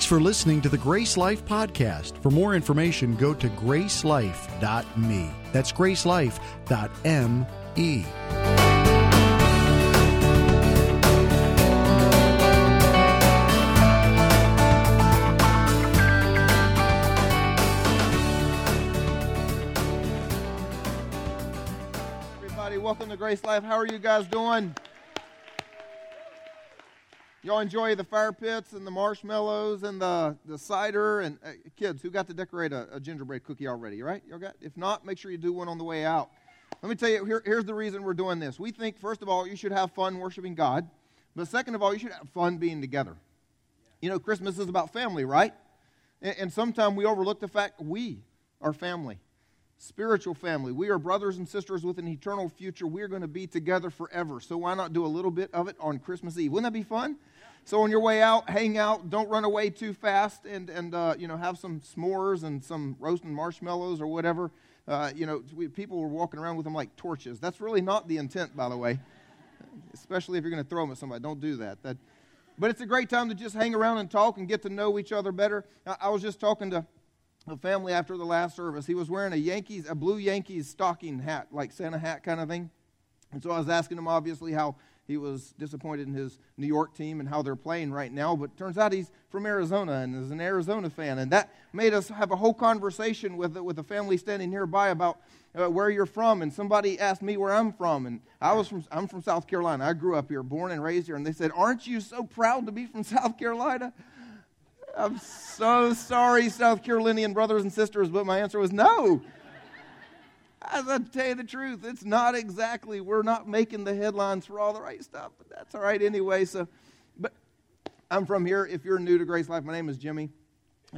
Thanks for listening to the GraceLife Podcast. For more information, go to gracelife.me. That's gracelife.me. Everybody, welcome to GraceLife. How are you guys doing? Y'all enjoy the fire pits and the marshmallows and the, the cider and uh, kids who got to decorate a, a, gingerbread cookie already, right? Y'all got? If not, make sure you do one on the way out. Let me tell you, here, here's the reason we're doing this. We think, first of all, you should have fun worshiping God, but second of all, you should have fun being together. You know, Christmas is about family, right? And, and sometimes we overlook the fact we are family spiritual family. We are brothers and sisters with an eternal future. We're going to be together forever. So why not do a little bit of it on Christmas Eve? Wouldn't that be fun? So on your way out, hang out. Don't run away too fast, and and uh, you know have some s'mores and some roasting marshmallows or whatever. Uh, you know, we, people were walking around with them like torches. That's really not the intent, by the way. Especially if you're going to throw them at somebody, don't do that. That, but it's a great time to just hang around and talk and get to know each other better. I, I was just talking to a family after the last service. He was wearing a Yankees, a blue Yankees stocking hat, like Santa hat kind of thing. And so I was asking him, obviously, how he was disappointed in his New York team and how they're playing right now. But turns out he's from Arizona and is an Arizona fan. And that made us have a whole conversation with, with a family standing nearby about uh, where you're from. And somebody asked me where I'm from. And I was from, I'm from South Carolina. I grew up here, born and raised here. And they said, Aren't you so proud to be from South Carolina? I'm so sorry, South Carolinian brothers and sisters, but my answer was no. As I tell you the truth, it's not exactly, we're not making the headlines for all the right stuff, but that's all right anyway. So, but I'm from here. If you're new to GraceLife, my name is Jimmy.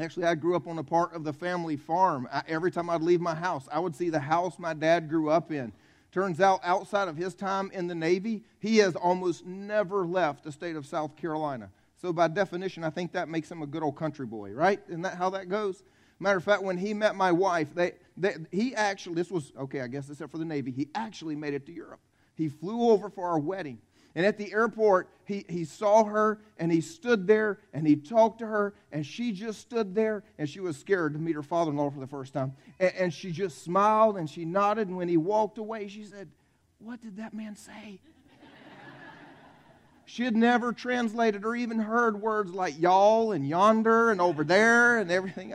Actually, I grew up on a part of the family farm. I, every time I'd leave my house, I would see the house my dad grew up in. Turns out, outside of his time in the Navy, he has almost never left the state of South Carolina. So, by definition, I think that makes him a good old country boy, right? Isn't that how that goes? Matter of fact, when he met my wife, they, they, he actually, this was, okay, I guess except for the Navy, he actually made it to Europe. He flew over for our wedding. And at the airport, he, he saw her and he stood there and he talked to her and she just stood there and she was scared to meet her father in law for the first time. And, and she just smiled and she nodded. And when he walked away, she said, What did that man say? She had never translated or even heard words like y'all and yonder and over there and everything.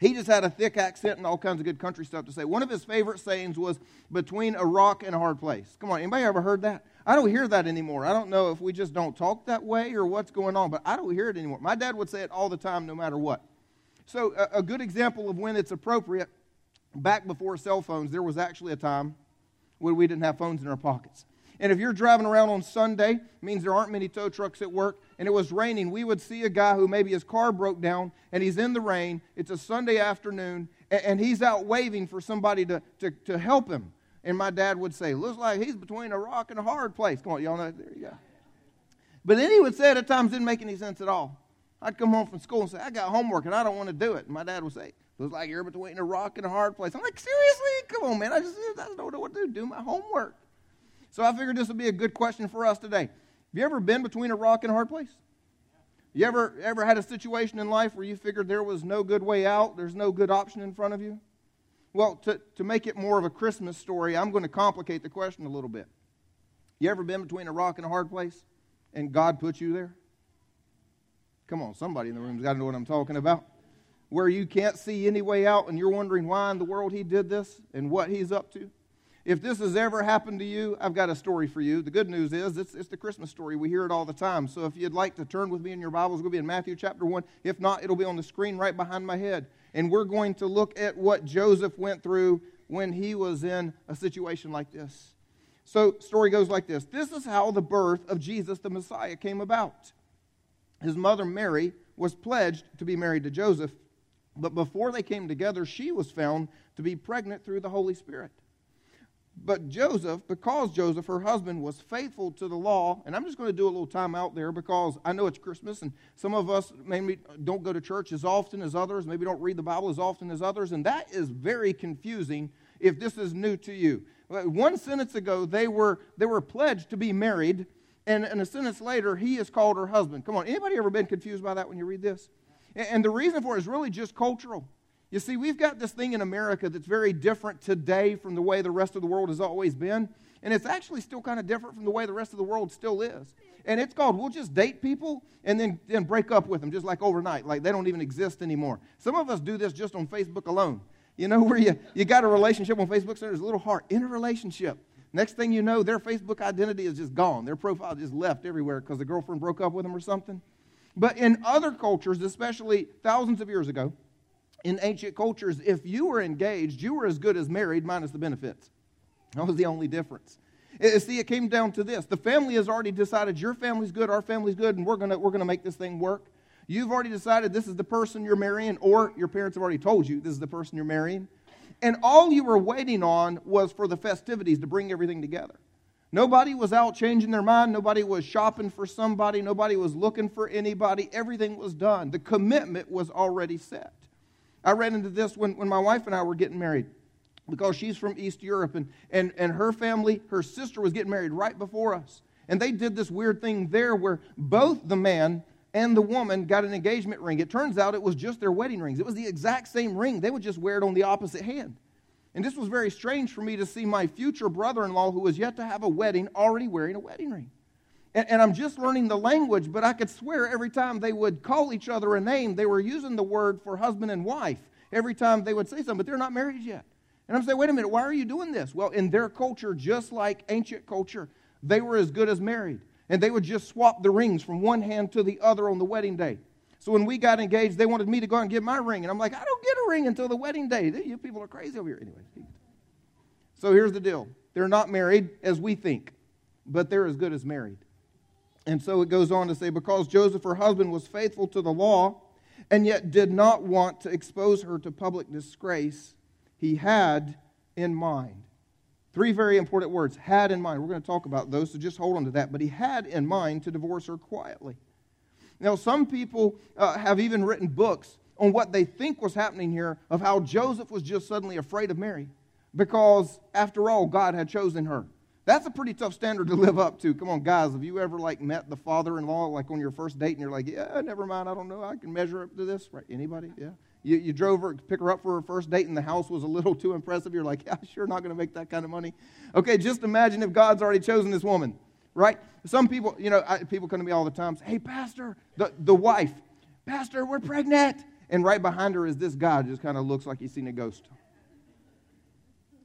He just had a thick accent and all kinds of good country stuff to say. One of his favorite sayings was between a rock and a hard place. Come on, anybody ever heard that? I don't hear that anymore. I don't know if we just don't talk that way or what's going on, but I don't hear it anymore. My dad would say it all the time, no matter what. So, a, a good example of when it's appropriate, back before cell phones, there was actually a time when we didn't have phones in our pockets. And if you're driving around on Sunday, means there aren't many tow trucks at work, and it was raining, we would see a guy who maybe his car broke down and he's in the rain. It's a Sunday afternoon, and he's out waving for somebody to, to, to help him. And my dad would say, Looks like he's between a rock and a hard place. Come on, y'all know. There you go. But then he would say it at times didn't make any sense at all. I'd come home from school and say, I got homework and I don't want to do it. And my dad would say, Looks like you're between a rock and a hard place. I'm like, Seriously? Come on, man. I just I don't know what to do. Do my homework. So I figured this would be a good question for us today. Have you ever been between a rock and a hard place? You ever, ever had a situation in life where you figured there was no good way out, there's no good option in front of you? Well, to, to make it more of a Christmas story, I'm going to complicate the question a little bit. You ever been between a rock and a hard place and God put you there? Come on, somebody in the room's got to know what I'm talking about. Where you can't see any way out and you're wondering why in the world He did this and what He's up to? If this has ever happened to you, I've got a story for you. The good news is it's, it's the Christmas story. We hear it all the time. So if you'd like to turn with me in your Bibles, we'll be in Matthew chapter 1. If not, it'll be on the screen right behind my head. And we're going to look at what Joseph went through when he was in a situation like this. So, story goes like this This is how the birth of Jesus the Messiah came about. His mother Mary was pledged to be married to Joseph, but before they came together, she was found to be pregnant through the Holy Spirit. But Joseph, because Joseph, her husband, was faithful to the law, and I'm just going to do a little time out there because I know it's Christmas, and some of us maybe don't go to church as often as others, maybe don't read the Bible as often as others, and that is very confusing if this is new to you. One sentence ago, they were, they were pledged to be married, And, and a sentence later, he is called her husband. Come on, anybody ever been confused by that when you read this? And, and the reason for it is really just cultural. You see, we've got this thing in America that's very different today from the way the rest of the world has always been. And it's actually still kind of different from the way the rest of the world still is. And it's called we'll just date people and then, then break up with them just like overnight, like they don't even exist anymore. Some of us do this just on Facebook alone. You know, where you, you got a relationship on Facebook, so there's a little heart in a relationship. Next thing you know, their Facebook identity is just gone. Their profile just left everywhere because the girlfriend broke up with them or something. But in other cultures, especially thousands of years ago, in ancient cultures, if you were engaged, you were as good as married minus the benefits. That was the only difference. Eh, eh, see, it came down to this. The family has already decided your family's good, our family's good, and we're going we're going to make this thing work. You've already decided this is the person you're marrying, or your parents have already told you this is the person you're marrying. And all you were waiting on was for the festivities to bring everything together. Nobody was out changing their mind. Nobody was shopping for somebody. Nobody was looking for anybody. Everything was done. The commitment was already set. I ran into this when, when my wife and I were getting married because she's from East Europe, and, and, and her family, her sister was getting married right before us. And they did this weird thing there where both the man and the woman got an engagement ring. It turns out it was just their wedding rings. It was the exact same ring. They would just wear it on the opposite hand. And this was very strange for me to see my future brother in law, who was yet to have a wedding, already wearing a wedding ring. And, and, I'm just learning the language, but I could swear every time they would call each other a name, they were using the word for husband and wife every time they would say something, but they're not married yet. And I'm saying, wait a minute, why are you doing this? Well, in their culture, just like ancient culture, they were as good as married. And they would just swap the rings from one hand to the other on the wedding day. So when we got engaged, they wanted me to go out and get my ring. And I'm like, I don't get a ring until the wedding day. You people are crazy over here. Anyway. So here's the deal they're not married as we think, but they're as good as married. And so it goes on to say, because Joseph, her husband, was faithful to the law and yet did not want to expose her to public disgrace, he had in mind. Three very important words had in mind. We're going to talk about those, so just hold on to that. But he had in mind to divorce her quietly. Now, some people uh, have even written books on what they think was happening here of how Joseph was just suddenly afraid of Mary because, after all, God had chosen her. That's a pretty tough standard to live up to. Come on, guys, have you ever like met the father-in-law like on your first date and you're like, yeah, never mind, I don't know, I can measure up to this, right? Anybody? Yeah. You, you drove her, pick her up for her first date, and the house was a little too impressive. You're like, yeah, sure, not going to make that kind of money. Okay, just imagine if God's already chosen this woman, right? Some people, you know, I, people come to me all the time, say, hey, Pastor, the, the wife, Pastor, we're pregnant. And right behind her is this guy, just kind of looks like he's seen a ghost.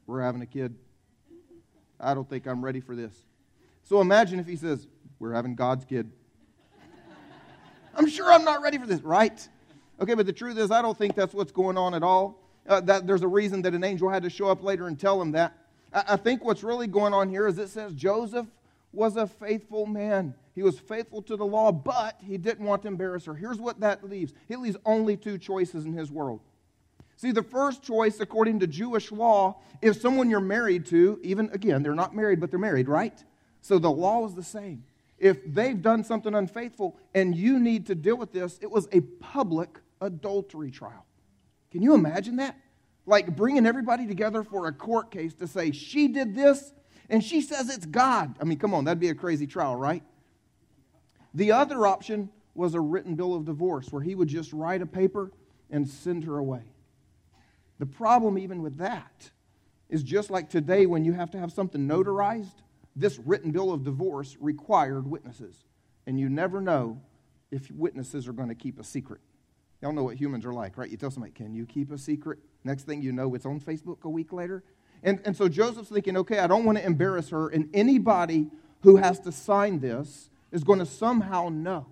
We're having a kid. I don't think I'm ready for this. So imagine if he says, We're having God's kid. I'm sure I'm not ready for this, right? Okay, but the truth is, I don't think that's what's going on at all. Uh, that there's a reason that an angel had to show up later and tell him that. I, I think what's really going on here is it says Joseph was a faithful man. He was faithful to the law, but he didn't want to embarrass her. Here's what that leaves it leaves only two choices in his world. See, the first choice, according to Jewish law, if someone you're married to, even again, they're not married, but they're married, right? So the law is the same. If they've done something unfaithful and you need to deal with this, it was a public adultery trial. Can you imagine that? Like bringing everybody together for a court case to say, she did this and she says it's God. I mean, come on, that'd be a crazy trial, right? The other option was a written bill of divorce where he would just write a paper and send her away. The problem, even with that, is just like today when you have to have something notarized, this written bill of divorce required witnesses. And you never know if witnesses are going to keep a secret. Y'all know what humans are like, right? You tell somebody, Can you keep a secret? Next thing you know, it's on Facebook a week later. And, and so Joseph's thinking, Okay, I don't want to embarrass her, and anybody who has to sign this is going to somehow know.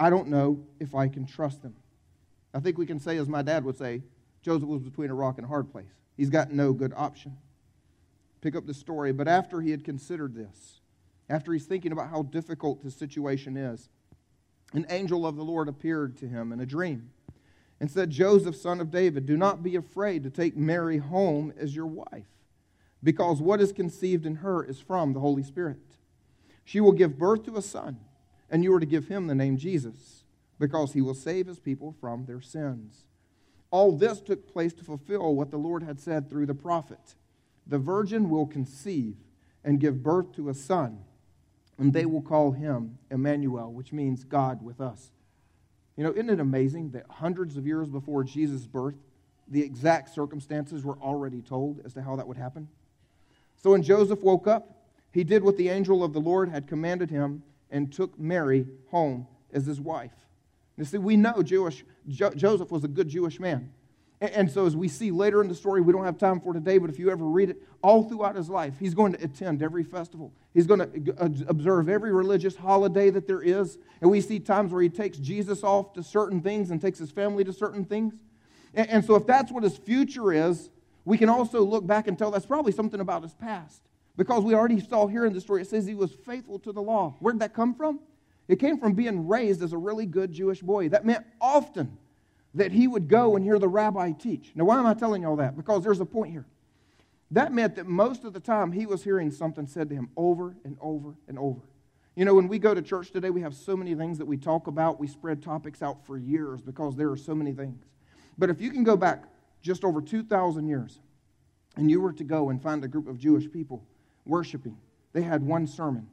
I don't know if I can trust them. I think we can say, as my dad would say, Joseph was between a rock and a hard place. He's got no good option. Pick up the story. But after he had considered this, after he's thinking about how difficult his situation is, an angel of the Lord appeared to him in a dream and said, Joseph, son of David, do not be afraid to take Mary home as your wife, because what is conceived in her is from the Holy Spirit. She will give birth to a son, and you are to give him the name Jesus, because he will save his people from their sins. All this took place to fulfill what the Lord had said through the prophet The virgin will conceive and give birth to a son, and they will call him Emmanuel, which means God with us. You know, isn't it amazing that hundreds of years before Jesus' birth, the exact circumstances were already told as to how that would happen? So when Joseph woke up, he did what the angel of the Lord had commanded him and took Mary home as his wife. You see, we know Jewish, jo- Joseph was a good Jewish man. And so, as we see later in the story, we don't have time for today, but if you ever read it, all throughout his life, he's going to attend every festival. He's going to uh, observe every religious holiday that there is. And we see times where he takes Jesus off to certain things and takes his family to certain things. And so, if that's what his future is, we can also look back and tell that's probably something about his past. Because we already saw here in the story, it says he was faithful to the law. Where'd that come from? It came from being raised as a really good Jewish boy. That meant often that he would go and hear the rabbi teach. Now, why am I telling you all that? Because there's a point here. That meant that most of the time he was hearing something said to him over and over and over. You know, when we go to church today, we have so many things that we talk about. We spread topics out for years because there are so many things. But if you can go back just over 2,000 years and you were to go and find a group of Jewish people worshiping, they had one sermon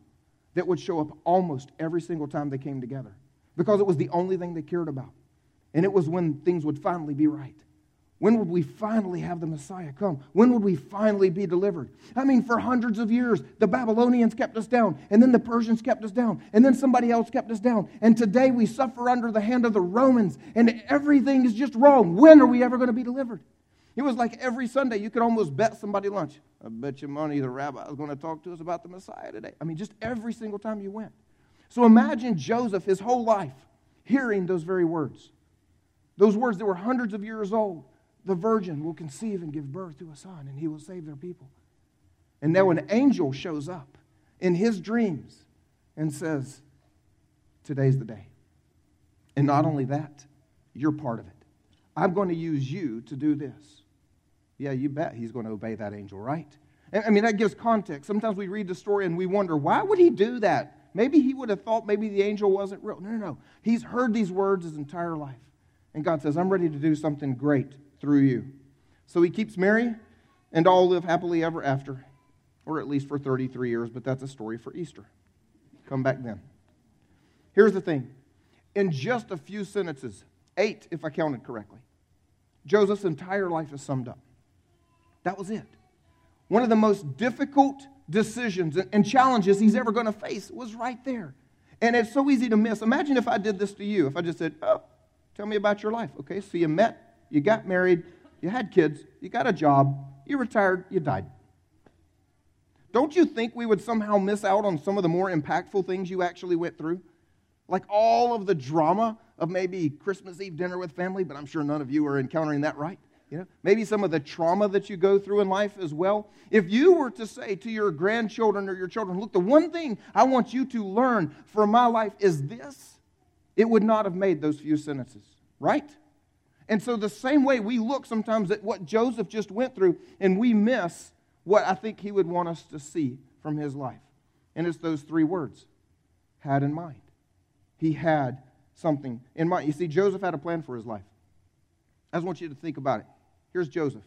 that would show up almost every single time they came together because it was the only thing they cared about. And it was when things would finally be right. When would we finally have the Messiah come? When would we finally be delivered? I mean, for hundreds of years, the Babylonians kept us down, and then the Persians kept us down, and then somebody else kept us down. And today we suffer under the hand of the Romans, and everything is just wrong. When are we ever going to be delivered? It was like every Sunday you could almost bet somebody lunch. I bet you money the rabbi is going to talk to us about the Messiah today. I mean, just every single time you went. So imagine Joseph, his whole life, hearing those very words. Those words that were hundreds of years old. The virgin will conceive and give birth to a son, and he will save their people. And now an angel shows up in his dreams and says, Today's the day. And not only that, you're part of it. I'm going to use you to do this. Yeah, you bet he's going to obey that angel, right? I mean, that gives context. Sometimes we read the story and we wonder, why would he do that? Maybe he would have thought maybe the angel wasn't real. No, no, no. He's heard these words his entire life. And God says, I'm ready to do something great through you. So he keeps Mary, and all live happily ever after, or at least for 33 years, but that's a story for Easter. Come back then. Here's the thing in just a few sentences, eight if I counted correctly, Joseph's entire life is summed up. That was it. One of the most difficult decisions and challenges he's ever going to face was right there. And it's so easy to miss. Imagine if I did this to you. If I just said, Oh, Tell me about your life. Okay, so you met, you got married, you had kids, you got a job, you retired, you died. Don't you think we would somehow miss out on some of the more impactful things you actually went through? Like all of the drama of maybe Christmas Eve dinner with family, but I'm sure none of you are encountering that, right? You know, maybe some of the trauma that you go through in life as well. If you were to say to your grandchildren or your children, look, the one thing I want you to learn from my life is this, it would not have made those few sentences, right? And so, the same way we look sometimes at what Joseph just went through, and we miss what I think he would want us to see from his life. And it's those three words had in mind. He had something in mind. You see, Joseph had a plan for his life. I just want you to think about it. Here's Joseph.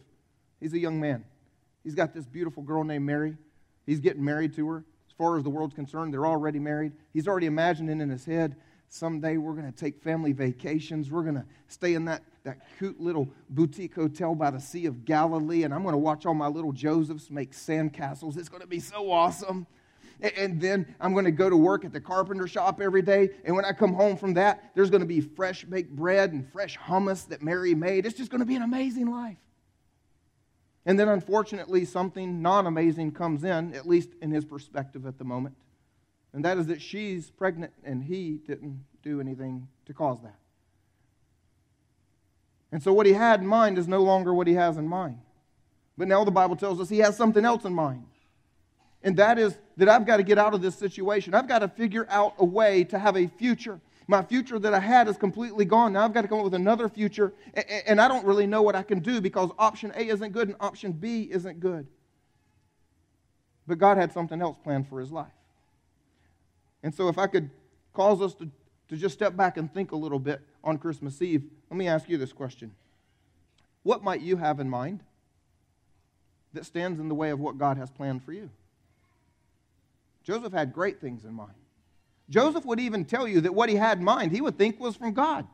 He's a young man. He's got this beautiful girl named Mary. He's getting married to her. As far as the world's concerned, they're already married. He's already imagining in his head Someday we're going to take family vacations. We're going to stay in that, that cute little boutique hotel by the Sea of Galilee, and I'm going to watch all my little Josephs make sandcastles. It's going to be so awesome. And then I'm going to go to work at the carpenter shop every day. And when I come home from that, there's going to be fresh baked bread and fresh hummus that Mary made. It's just going to be an amazing life. And then, unfortunately, something non amazing comes in, at least in his perspective at the moment and that is that she's pregnant and he didn't do anything to cause that. And so what he had in mind is no longer what he has in mind. But now the Bible tells us he has something else in mind. And that is that I've got to get out of this situation. I've got to figure out a way to have a future. My future that I had is completely gone. Now I've got to come up with another future. And I don't really know what I can do because option A isn't good and option B isn't good. But God had something else planned for his life. And so, if I could cause us to, to just step back and think a little bit on Christmas Eve, let me ask you this question What might you have in mind that stands in the way of what God has planned for you? Joseph had great things in mind. Joseph would even tell you that what he had in mind, he would think was from God.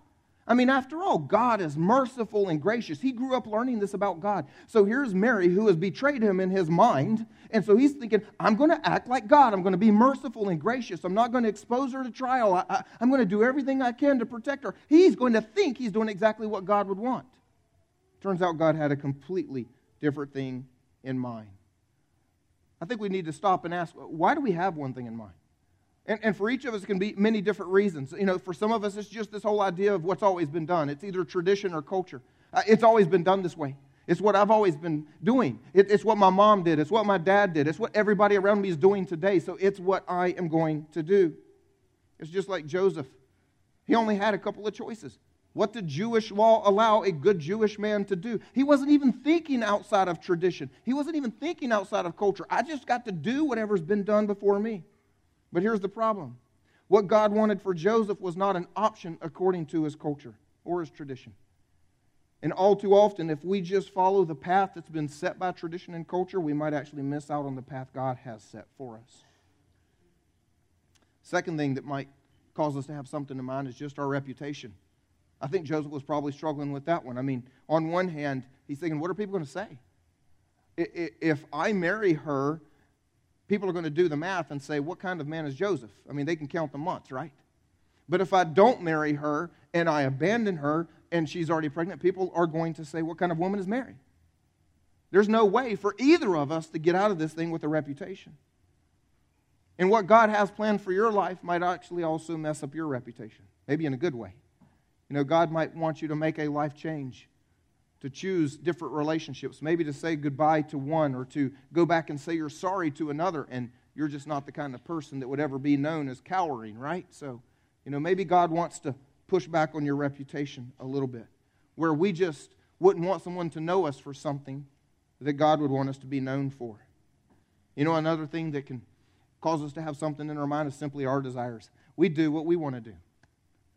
I mean, after all, God is merciful and gracious. He grew up learning this about God. So here's Mary, who has betrayed him in his mind. And so he's thinking, I'm going to act like God. I'm going to be merciful and gracious. I'm not going to expose her to trial. I, am going to do everything I can to protect her. He's going to think he's doing exactly what God would want. Turns out God had a completely different thing in mind. I think we need to stop and ask, why do we have one thing in mind? And, and for each of us, it can be many different reasons. You know, for some of us, it's just this whole idea of what's always been done. It's either tradition or culture. Uh, it's always been done this way. It's what I've always been doing. It, it's what my mom did. It's what my dad did. It's what everybody around me is doing today. So it's what I am going to do. It's just like Joseph. He only had a couple of choices. What did Jewish law allow a good Jewish man to do? He wasn't even thinking outside of tradition. He wasn't even thinking outside of culture. I just got to do whatever's been done before me. But here's the problem what God wanted for Joseph was not an option according to his culture or his tradition. And all too often, if we just follow the path that's been set by tradition and culture, we might actually miss out on the path God has set for us. Second thing that might cause us to have something in mind is just our reputation. I think Joseph was probably struggling with that one. I mean, on one hand, he's thinking, what are people going to say? If I marry her people are going to do the math and say, what kind of man is Joseph? I mean, they can count the months, right? But if I don't marry her and I abandon her and she's already pregnant, people are going to say, what kind of woman is Mary? There's no way for either of us to get out of this thing with a reputation. And what God has planned for your life might actually also mess up your reputation, maybe in a good way. You know, God might want you to make a life change to choose different relationships, maybe to say goodbye to one or to go back and say you're sorry to another, and you're just not the kind of person that would ever be known as cowering, right? So, you know, maybe God wants to push back on your reputation a little bit, where we just wouldn't want someone to know us for something that God would want us to be known for. You know, another thing that can cause us to have something in our mind is simply our desires. We do what we want to do.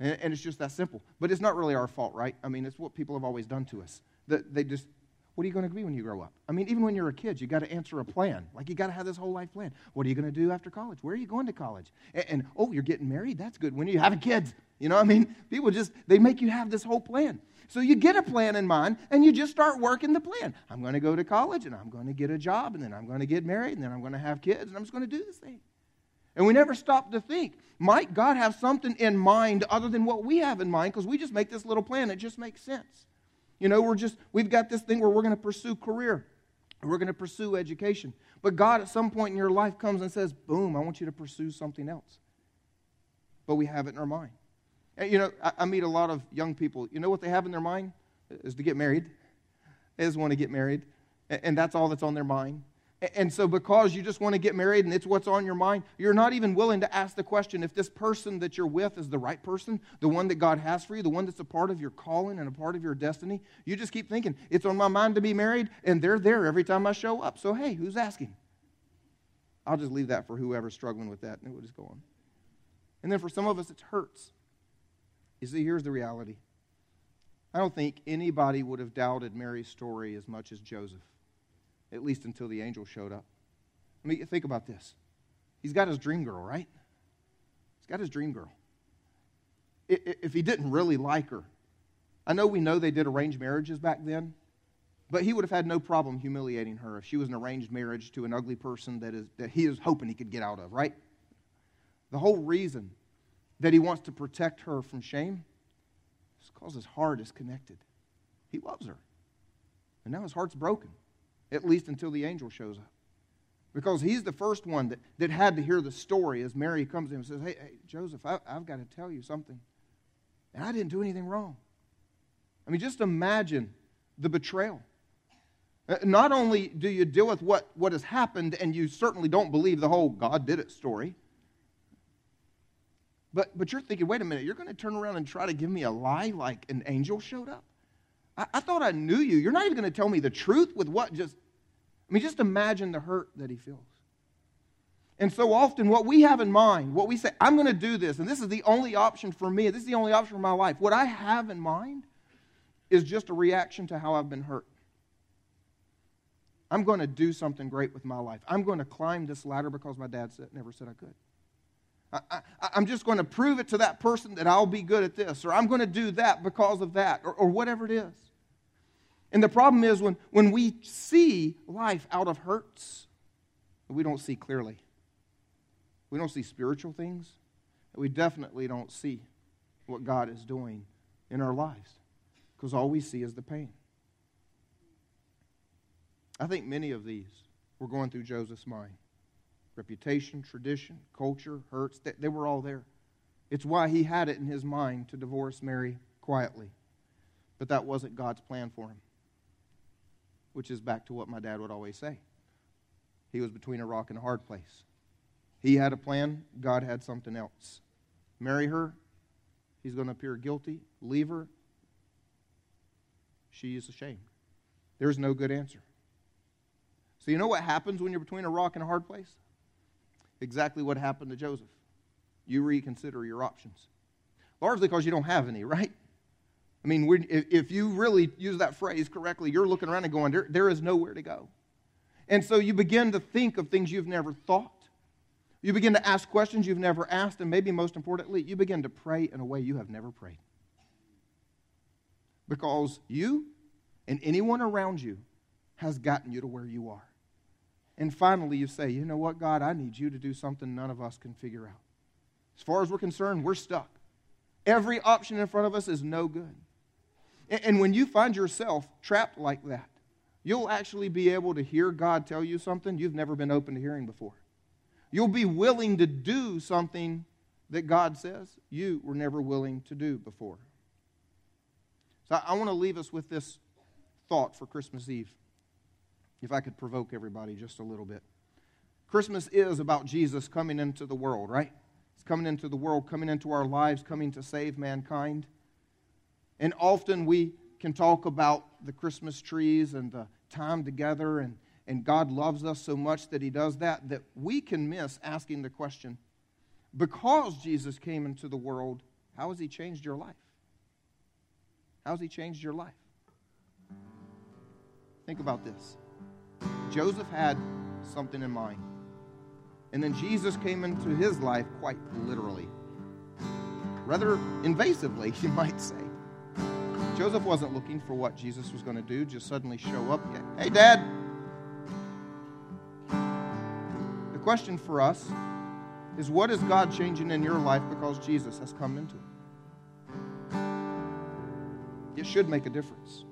And, it's just that simple. But it's not really our fault, right? I mean, it's what people have always done to us that they just, what are you going to be when you grow up? I mean, even when you're a kid, you got to answer a plan. Like you got to have this whole life plan. What are you going to do after college? Where are you going to college? And, and, oh, you're getting married. That's good. When are you having kids? You know, I mean, people just they make you have this whole plan. So you get a plan in mind and you just start working the plan. I'm going to go to college and I'm going to get a job and then I'm going to get married and then I'm going to have kids and I'm just going to do this thing. And we never stop to think, might God have something in mind other than what we have in mind? Because we just make this little plan. It just makes sense. You know, we're just, we've got this thing where we're going to pursue career, we're going to pursue education. But God, at some point in your life, comes and says, boom, I want you to pursue something else. But we have it in our mind. And, you know, I, I meet a lot of young people. You know what they have in their mind? Is to get married. They just want to get married. And, and that's all that's on their mind. And so, because you just want to get married and it's what's on your mind, you're not even willing to ask the question if this person that you're with is the right person, the one that God has for you, the one that's a part of your calling and a part of your destiny. You just keep thinking, it's on my mind to be married, and they're there every time I show up. So, hey, who's asking? I'll just leave that for whoever's struggling with that, and we'll just go on. And then for some of us, it hurts. You see, here's the reality I don't think anybody would have doubted Mary's story as much as Joseph at least until the angel showed up. I mean, think about this. He's got his dream girl, right? He's got his dream girl. If he didn't really like her, I know we know they did arranged marriages back then, but he would have had no problem humiliating her if she was an arranged marriage to an ugly person that, is, that he is hoping he could get out of, right? The whole reason that he wants to protect her from shame is because his heart is connected. He loves her. And now his heart's broken at least until the angel shows up. Because he's the first one that, that had to hear the story as Mary comes to him and says, Hey, hey Joseph, I, I've got to tell you something. And I didn't do anything wrong. I mean, just imagine the betrayal. Uh, not only do you deal with what, what has happened, and you certainly don't believe the whole God did it story, but, but you're thinking, wait a minute, you're going to turn around and try to give me a lie like an angel showed up? I, I thought I knew you. You're not even going to tell me the truth with what just, I mean, just imagine the hurt that he feels. And so often, what we have in mind, what we say, I'm going to do this, and this is the only option for me, this is the only option for my life. What I have in mind is just a reaction to how I've been hurt. I'm going to do something great with my life. I'm going to climb this ladder because my dad said, never said I could. I, am just going to prove it to that person that I'll be good at this, or I'm going to do that because of that, or, or whatever it is. And the problem is when, when we see life out of hurts, we don't see clearly. We don't see spiritual things. We definitely don't see what God is doing in our lives because all we see is the pain. I think many of these were going through Joseph's mind reputation, tradition, culture, hurts, they, they were all there. It's why he had it in his mind to divorce Mary quietly. But that wasn't God's plan for him, which is back to what my dad would always say. He was between a rock and a hard place. He had a plan, God had something else. Marry her, he's going to appear guilty. Leave her, she is ashamed. There's no good answer. So, you know what happens when you're between a rock and a hard place? Exactly what happened to Joseph. You reconsider your options. Largely because you don't have any, right? I mean, if you really use that phrase correctly, you're looking around and going, there, there is nowhere to go. And so you begin to think of things you've never thought. You begin to ask questions you've never asked, and maybe most importantly, you begin to pray in a way you have never prayed. Because you and anyone around you has gotten you to where you are. And finally, you say, You know what, God, I need you to do something none of us can figure out. As far as we're concerned, we're stuck. Every option in front of us is no good. And when you find yourself trapped like that, you'll actually be able to hear God tell you something you've never been open to hearing before. You'll be willing to do something that God says you were never willing to do before. So I want to leave us with this thought for Christmas Eve, if I could provoke everybody just a little bit. Christmas is about Jesus coming into the world, right? He's coming into the world, coming into our lives, coming to save mankind. And often we can talk about the Christmas trees and the time together, and, and God loves us so much that He does that, that we can miss asking the question because Jesus came into the world, how has He changed your life? How has He changed your life? Think about this. Joseph had something in mind. And then Jesus came into his life quite literally. Rather invasively, you might say. Joseph wasn't looking for what Jesus was going to do, just suddenly show up. Hey, Dad. The question for us is what is God changing in your life because Jesus has come into it? It should make a difference.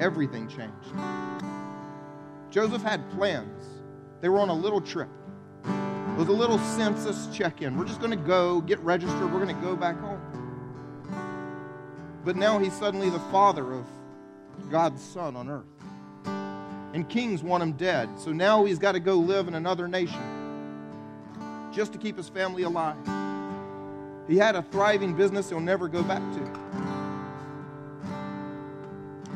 Everything changed. Joseph had plans. They were on a little trip. It was a little census check in. We're just going to go, get registered, we're going to go back home. But now he's suddenly the father of God's son on earth. And kings want him dead. So now he's got to go live in another nation just to keep his family alive. He had a thriving business he'll never go back to.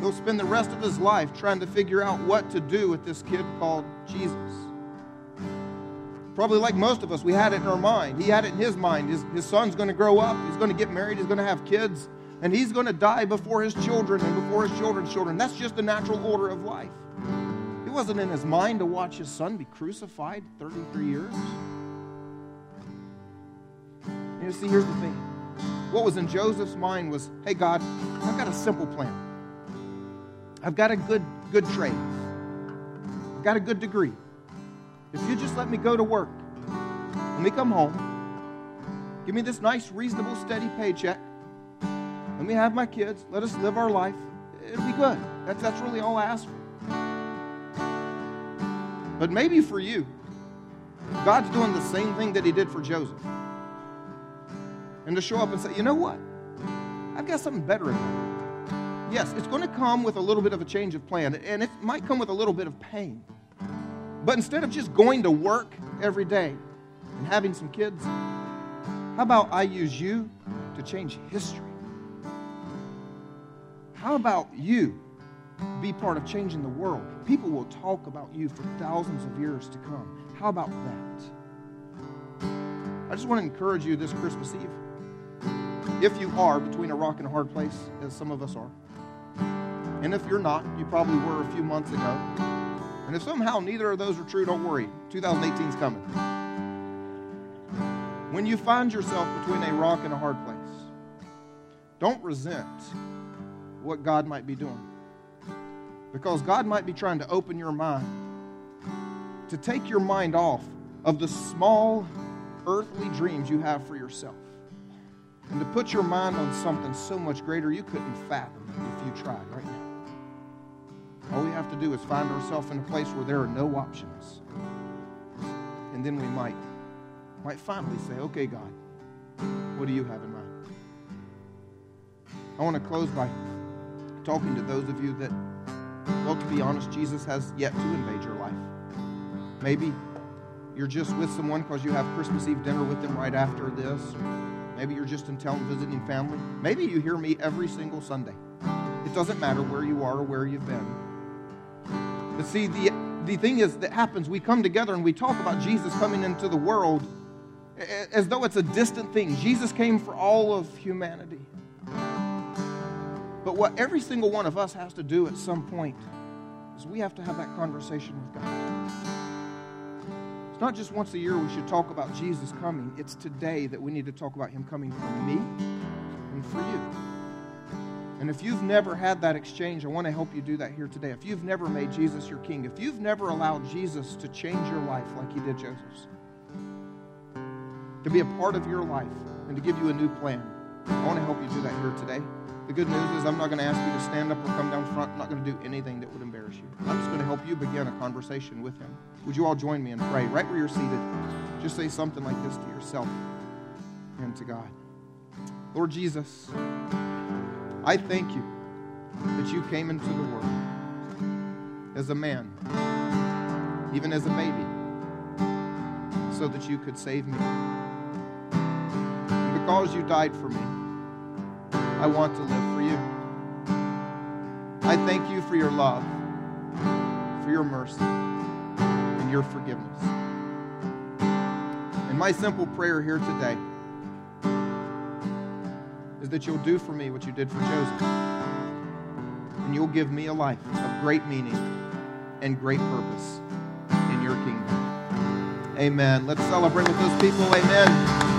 He'll spend the rest of his life trying to figure out what to do with this kid called Jesus. Probably like most of us, we had it in our mind. He had it in his mind. His, his son's going to grow up, he's going to get married, he's going to have kids and he's going to die before his children and before his children's children. That's just the natural order of life. It wasn't in his mind to watch his son be crucified 33 years. You see, here's the thing. What was in Joseph's mind was, hey, God, I've got a simple plan. I've got a good, good trade. I've got a good degree. If you just let me go to work, let me come home, give me this nice, reasonable, steady paycheck, let me have my kids. Let us live our life. It'll be good. That's, that's really all I ask for. But maybe for you, God's doing the same thing that He did for Joseph. And to show up and say, you know what? I've got something better in mind. Yes, it's going to come with a little bit of a change of plan, and it might come with a little bit of pain. But instead of just going to work every day and having some kids, how about I use you to change history? How about you be part of changing the world? People will talk about you for thousands of years to come. How about that? I just want to encourage you this Christmas Eve. If you are between a rock and a hard place, as some of us are, and if you're not, you probably were a few months ago, And if somehow neither of those are true, don't worry. 2018 is coming. When you find yourself between a rock and a hard place, don't resent what God might be doing. Because God might be trying to open your mind, to take your mind off of the small earthly dreams you have for yourself, and to put your mind on something so much greater you couldn't fathom if you tried right now. All we have to do is find ourselves in a place where there are no options. And then we might, might finally say, okay, God, what do you have in mind? I want to close by talking to those of you that, well, to be honest, Jesus has yet to invade your life. Maybe you're just with someone because you have Christmas Eve dinner with them right after this. Maybe you're just in town visiting family. Maybe you hear me every single Sunday. It doesn't matter where you are or where you've been. But see, the, the thing is that happens, we come together and we talk about Jesus coming into the world as though it's a distant thing. Jesus came for all of humanity. But what every single one of us has to do at some point is we have to have that conversation with God. It's not just once a year we should talk about Jesus coming, it's today that we need to talk about Him coming for me and for you. And if you've never had that exchange, I want to help you do that here today. If you've never made Jesus your king, if you've never allowed Jesus to change your life like He did Joseph's, to be a part of your life and to give you a new plan, I want to help you do that here today. The good news is I'm not going to ask you to stand up or come down front. I'm not going to do anything that would embarrass you. I'm just going to help you begin a conversation with him. Would you all join me and pray right where you're seated? Just say something like this to yourself and to God. Lord Jesus, I thank you that you came into the world as a man, even as a baby, so that you could save me. And because you died for me, I want to live for you. I thank you for your love, for your mercy, and your forgiveness. And my simple prayer here today is that you'll do for me what you did for Joseph. And you'll give me a life of great meaning and great purpose in your kingdom. Amen. Let's celebrate with those people. Amen.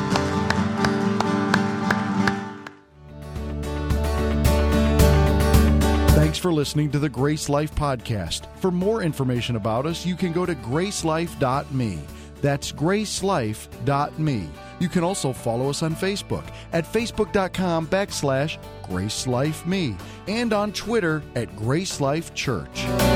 For listening to the GraceLife Podcast. For more information about us, you can go to gracelife.me. That's gracelife.me. You can also follow us on Facebook at facebook.com backslash gracelifeme and on Twitter at GraceLife Church.